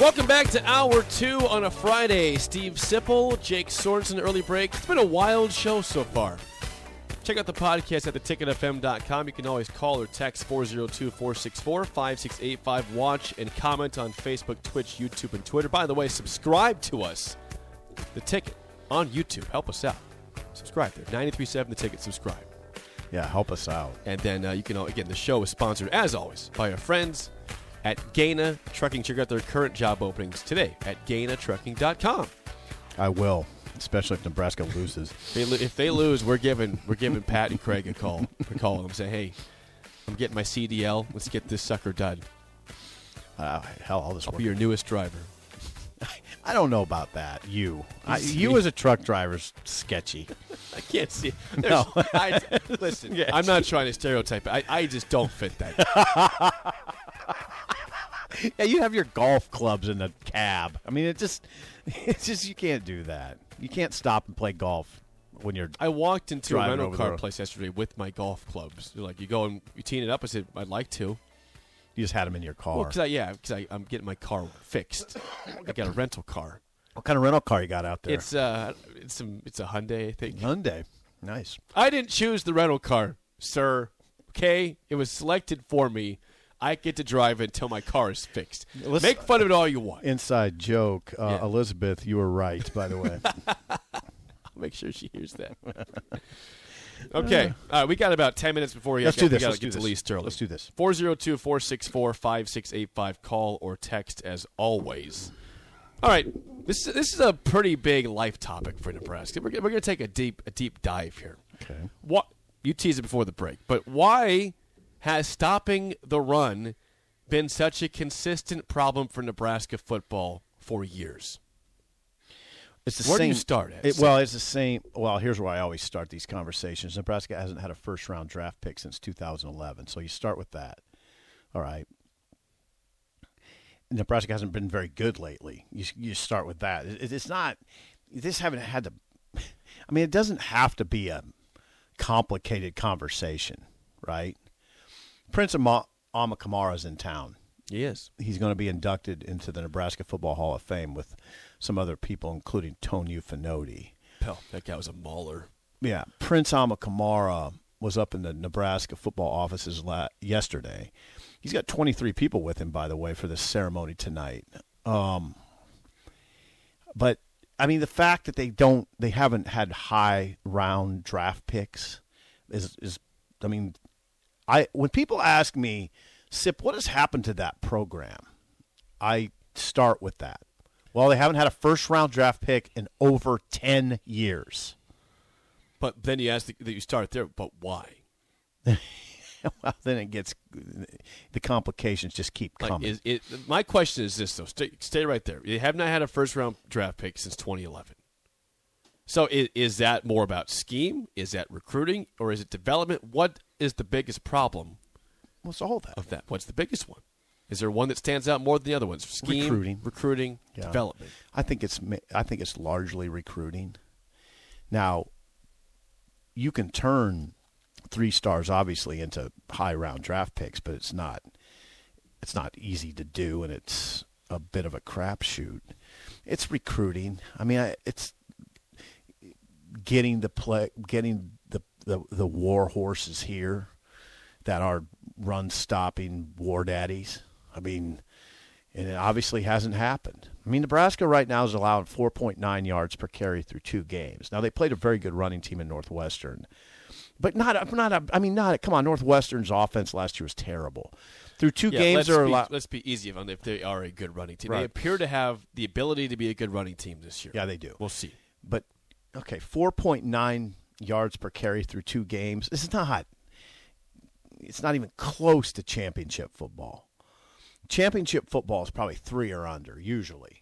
Welcome back to hour two on a Friday. Steve Sipple, Jake Sorensen, early break. It's been a wild show so far. Check out the podcast at theticketfm.com. You can always call or text 402 464 5685. Watch and comment on Facebook, Twitch, YouTube, and Twitter. By the way, subscribe to us, The Ticket, on YouTube. Help us out. Subscribe there. 937 The Ticket. Subscribe. Yeah, help us out. And then uh, you can, again, the show is sponsored, as always, by our friends at Gana Trucking. Check out their current job openings today at ganatrucking.com. I will, especially if Nebraska loses. If they, lo- if they lose, we're giving we're giving Pat and Craig a call. We call them say, "Hey, I'm getting my CDL. Let's get this sucker done. Uh, hell, all this I'll work. be your newest driver." I don't know about that. You, I, you as a truck driver's sketchy. I can't see. No. I, listen, Yeah. I'm not trying to stereotype. I, I just don't fit that. Yeah, you have your golf clubs in the cab. I mean, it just, it's just you can't do that. You can't stop and play golf when you're. I walked into a rental car place yesterday with my golf clubs. They're like, "You go and you teeing it up." I said, "I'd like to." You just had them in your car. Well, because I yeah, because I'm getting my car fixed. I got a rental car. what kind of rental car you got out there? It's uh, it's some it's a Hyundai, I think. Hyundai. Nice. I didn't choose the rental car, sir. Okay, it was selected for me. I get to drive until my car is fixed. Let's- Make fun of it all you want. Inside joke, uh, Yeah. Elizabeth. You were right, by the way. I'll make sure she hears that. okay, uh, we got about ten minutes before we Let's do this. Let's get do to this. Lee Sterling. Let's do this. 402-464-5685. Call or text as always. All right, this this is a pretty big life topic for Nebraska. We're, gonna- we're going to take a deep a deep dive here. Okay. What you teased it before the break, but why has stopping the run been such a consistent problem for Nebraska football for years? It's the Where do same. you start at? It, well, it's the same. Well, here's where I always start these conversations. Nebraska hasn't had a first round draft pick since 2011, so you start with that. All right. Nebraska hasn't been very good lately. You you start with that. It, it's not. Just haven't had to. I mean, it doesn't have to be a complicated conversation, right? Prince Ama- Amukamara's in town Yes. he's going to be inducted into the Nebraska Football Hall of Fame with some other people, including Tony Fonoti. Hell, that guy was a mauler. Yeah, Prince Amukamara was up in the Nebraska football offices la- yesterday. He's got 23 people with him, by the way, for this ceremony tonight. Um, but I mean, the fact that they don't, they haven't had high round draft picks is, is, I mean, I when people ask me, Sip, what has happened to that program? I start with that. Well, they haven't had a first round draft pick in over 10 years. But then you ask that you start there, but why? well, then it gets the complications just keep Like, coming. is it? My question is this though. Stay, stay right there. You have not had a first round draft pick since 2011. So is, is that more about scheme? Is that recruiting, or is it development? What is the biggest problem What's all that? of that? What's the biggest one? Is there one that stands out more than the other ones? Scheme, Recruiting. recruiting, Yeah. development. I think it's I think it's largely recruiting. Now, you can turn three stars obviously into high round draft picks, but it's not it's not easy to do, and it's a bit of a crapshoot. It's recruiting. I mean, I, it's getting the play, getting the, the the war horses here that are run stopping war daddies. I mean, and it obviously hasn't happened. I mean, Nebraska right now is allowed 4.9 yards per carry through two games. Now they played a very good running team in Northwestern, but not not. I mean, not. Come on, Northwestern's offense last year was terrible. Through two Yeah, games, let's are be, allowed. let's be easy on if they are a good running team. They appear to have the ability to be a good running team this year. Yeah, they do. We'll see. But okay, 4.9 yards per carry through two games. This is not. Hot it's not even close to championship football. Championship football is probably three or under usually.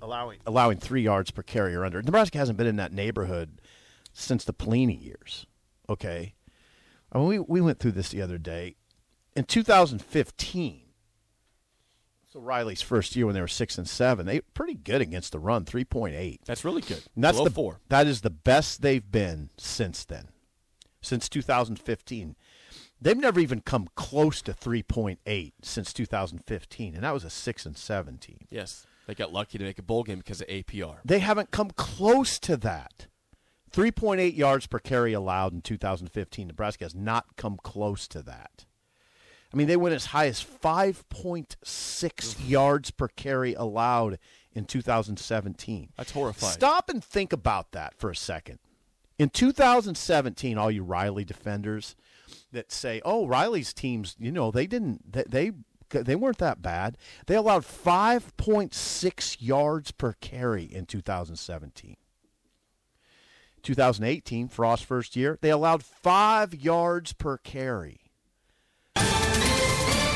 Allowing allowing three yards per carry or under. Nebraska hasn't been in that neighborhood since the Pelini years. Okay, I mean, we we went through this the other day. In 2015, Riley's first year when they were six and seven, they were pretty good against the run, 3.8. That's really good. And that's Below the four. That is the best they've been since then, since 2015. They've never even come close to 3.8 since 2015, and that was a six and seven team. Yes, they got lucky to make a bowl game because of APR. They haven't come close to that. 3.8 yards per carry allowed in 2015. Nebraska has not come close to that. I mean, they went as high as 5.6 yards per carry allowed in 2017. That's horrifying. Stop and think about that for a second. In 2017, all you Riley defenders that say, "Oh, Riley's teams, you know, they didn't they they, they weren't that bad. They allowed 5.6 yards per carry in 2017." 2018, Frost first year, they allowed 5 yards per carry.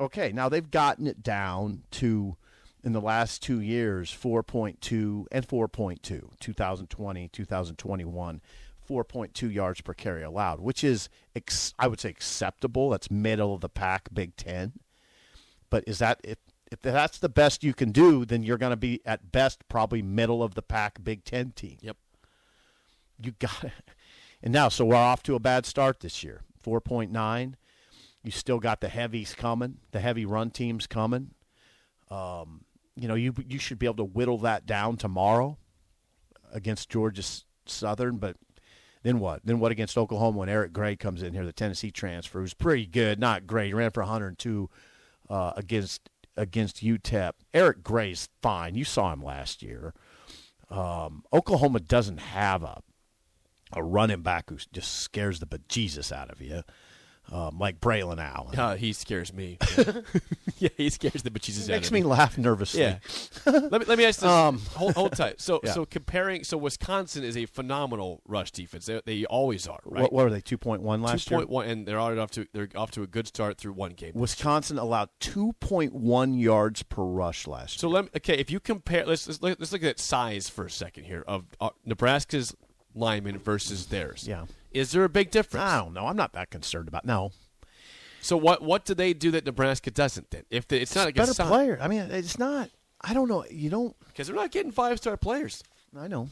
Okay, now they've gotten it down to in the last two years 4.2 and 4.2 2020 2021 4.2 yards per carry allowed which is ex- i would say acceptable that's middle of the pack big 10 but is that if if that's the best you can do then you're going to be at best probably middle of the pack big 10 team Yep. you got it. And now, so we're off to a bad start this year. 4.9. You still got the heavies coming, the heavy run teams coming. Um, you know, you you should be able to whittle that down tomorrow against Georgia Southern, but then what? Then what against Oklahoma when Eric Gray comes in here, the Tennessee transfer, who's pretty good, not great. He ran for 102 uh, against against UTEP. Eric Gray's fine. You saw him last year. Um, Oklahoma doesn't have a a running back who just scares the bejesus out of you, um, like Braylon Allen. Uh, he scares me. yeah, he scares the out Makes me laugh nervously. Yeah. let me let me ask this. Um, hold, hold tight. So yeah. so comparing so Wisconsin is a phenomenal rush defense. They, they always are, right? What, what were they? Two point one last Two year. point one, and they're already off to they're off to a good start through one game. Wisconsin allowed two point one yards per rush last year. So year. let me, okay, if you compare, let's let's look, let's look at size for a second here of uh, Nebraska's linemen versus theirs. Yeah. Is there a big difference? I don't know. I'm not that concerned about. No, So what what do they do that Nebraska doesn't? Then if they, it's not like better a player. I mean, it's not. I don't know. You don't. because they're not getting five star players. I know.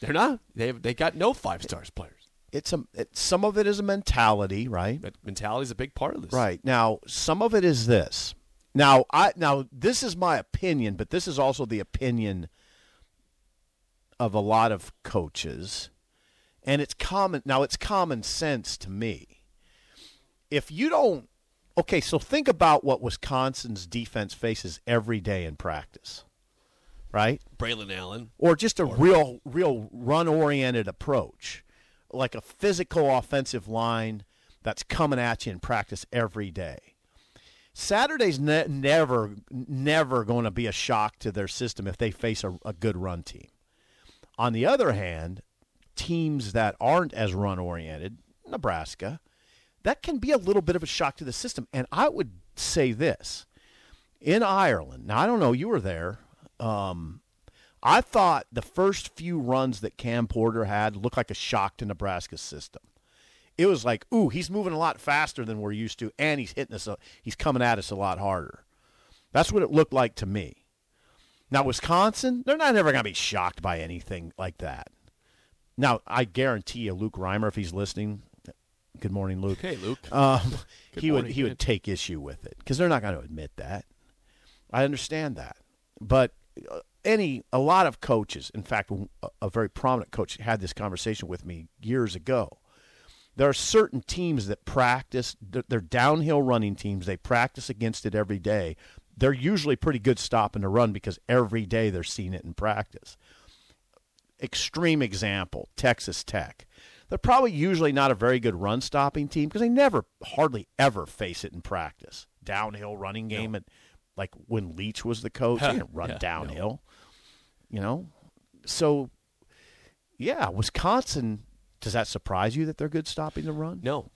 They're not. They they got no five stars players. It's a. It, some of it is a mentality, right? That mentality is a big part of this. Right. Now, some of it is this. Now, I now this is my opinion, but this is also the opinion of a lot of coaches. And it's common now it's common sense to me. If you don't Okay, so think about what Wisconsin's defense faces every day in practice. Right? Braylon Allen. or just a real real run oriented approach like a physical offensive line that's coming at you in practice every day saturday's ne- never never going to be a shock to their system if they face a, a good run team on the other hand teams that aren't as run oriented nebraska that can be a little bit of a shock to the system and i would say this in ireland now i don't know you were there um, I thought the first few runs that Cam Porter had looked like a shock to Nebraska's system. It was like, ooh, he's moving a lot faster than we're used to, and he's hitting us. A, he's coming at us a lot harder. That's what it looked like to me. Now, Wisconsin, they're not ever going to be shocked by anything like that. Now, I guarantee you, Luke Reimer, if he's listening, good morning, Luke. Hey, Luke. Um, he would he man. would take issue with it because they're not going to admit that. I understand that, but uh, any a lot of coaches, in fact, a, a very prominent coach had this conversation with me years ago. There are certain teams that practice; they're they're downhill running teams. They practice against it every day. They're usually pretty good stopping the run because every day they're seeing it in practice extreme example, Texas Tech. They're probably usually not a very good run stopping team because they never, hardly ever face it in practice. Downhill running game, and like when Leach was the coach, he didn't run Yeah, no. downhill. You know, so yeah, Wisconsin. Does that surprise you that they're good stopping the run? No.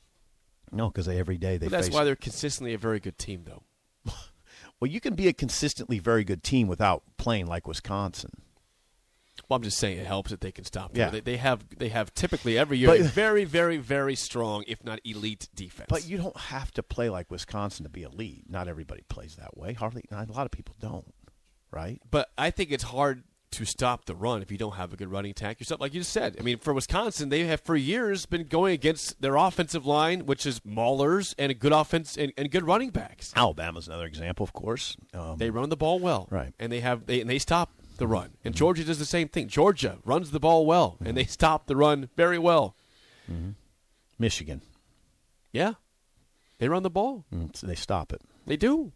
No, because every day they But that's why they're consistently a very good team, though. well, you can be a consistently very good team without playing like Wisconsin. Well, I'm just saying it helps that they can stop. Yeah. They, they have they have typically every year But- a very very very strong, if not elite, defense. But you don't have to play like Wisconsin to be elite. Not everybody plays that way. Hardly, a lot of people don't, right? But I think it's hard to stop the run if you don't have a good running attack yourself. Like you just said, I mean, for Wisconsin, they have for years been going against their offensive line, which is maulers and a good offense and, and good running backs. Alabama's another example, of course. Um, They run the ball well, Right. And they have they and they stop the run. And Georgia does the same thing. Georgia runs the ball well, and they stop the run very well. Michigan, Yeah, they run the ball. mm, so they stop it. They do.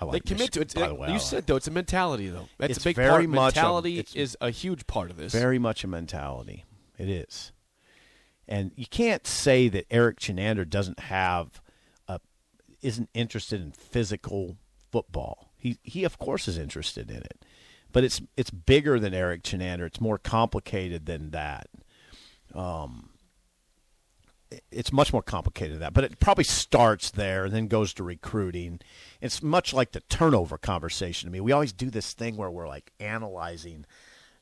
I like they commit to Michigan, it. By the way, you like- said though, it's a mentality though. That's It's a big very part. much a- mentality it's is a huge part of this. very much a mentality. It is, and you can't say that Erik Chinander doesn't have a isn't interested in physical football. He he of course is interested in it, but it's it's bigger than Erik Chinander. It's more complicated than that. Um, it's much more complicated than that, but it probably starts there and then goes to recruiting. It's much like the turnover conversation to me. We always do this thing where we're like analyzing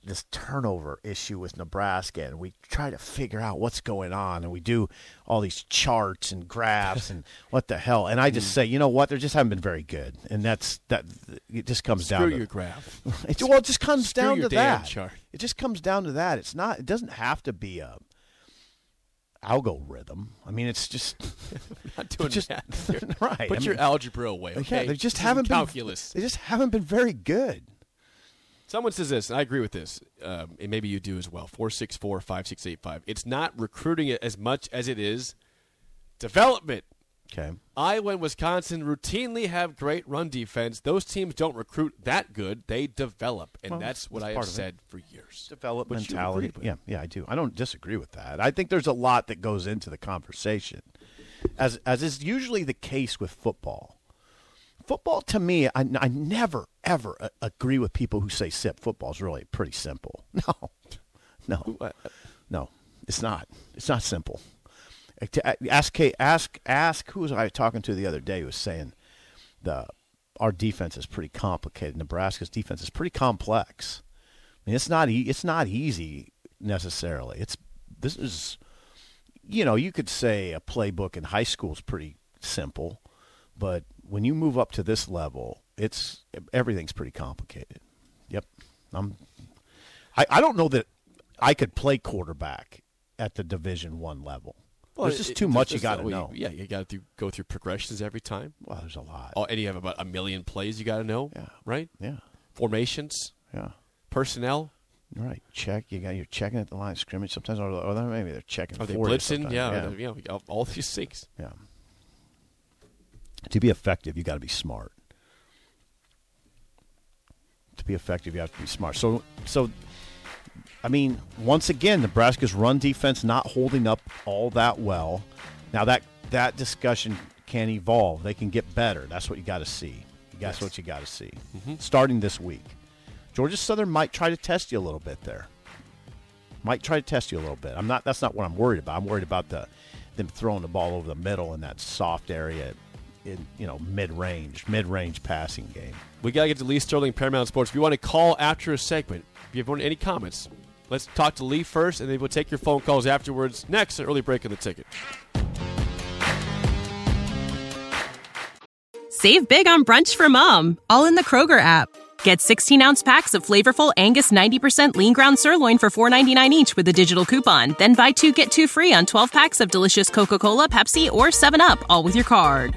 this turnover issue with Nebraska, and we try to figure out what's going on, and we do all these charts and graphs and what the hell. And I Hmm. just say, you know what? They just haven't been very good, and that's that. It just comes Screw down to your graph. it, well, it just comes Screw down your to that. chart. It just comes down to that. It's not. It doesn't have to be a algorithm. I mean, it's just not doing just that. right. Put I your mean- algebra away. Okay, yeah, they just haven't calculus. They just haven't been very good. Someone says this, and I agree with this, um, and maybe you do as well. Four six four five six eight five. It's not recruiting it as much as it is development. Okay. Iowa and Wisconsin routinely have great run defense. Those teams don't recruit that good; they develop, and Well, that's what that's I have part of it. said for years. Develop mentality. Yeah, yeah, I do. I don't disagree with that. I think there's a lot that goes into the conversation, as as is usually the case with football. Football, to me, I, I never ever uh, agree with people who say "sip." Football is really pretty simple. No, no, uh, no. It's not. It's not simple. Uh, Ask Kate, ask ask who was I talking to the other day who was saying the our defense is pretty complicated. Nebraska's defense is pretty complex. I mean, it's not e- it's not easy necessarily. It's this is you know you could say a playbook in high school is pretty simple, but when you move up to this level, it's everything's pretty complicated. Yep, I'm. I, I don't know that I could play quarterback at the Division One level. Well, there's just it- too it- much you got to know. Yeah, you got to go through progressions every time. Well, there's a lot. Oh, and you have about a million plays you got to know. Yeah. Right. Yeah, Formations, yeah. personnel. Right. Check. You got. You're checking at the line of scrimmage. Sometimes, or, or maybe they're checking. Are they blitzing? Yeah, Yeah. or the- you know, all- all these things. Yeah. To be effective, you got to be smart. Be effective, you have to be smart. So, so, I mean, once again, Nebraska's run defense not holding up all that well. Now that that discussion can evolve. They can get better. That's what you got to see. That's what you got to see. Mm-hmm. Starting this week, Georgia Southern might try to test you a little bit there. Might try to test you a little bit. I'm not. That's not what I'm worried about. I'm worried about the them throwing the ball over the middle in that soft area in you know mid range, mid range passing game. We got to get to Lee Sterling, Paramount Sports. If you want to call after a segment, if you have any comments, let's talk to Lee first, and then we'll take your phone calls afterwards. Next, an early break in the ticket. Save big on brunch for mom, all in the Kroger app. Get 16 ounce packs of flavorful Angus 90% lean ground sirloin for $4.99 each with a digital coupon. Then buy two get two free on 12 packs of delicious Coca Cola, Pepsi, or 7UP, all with your card.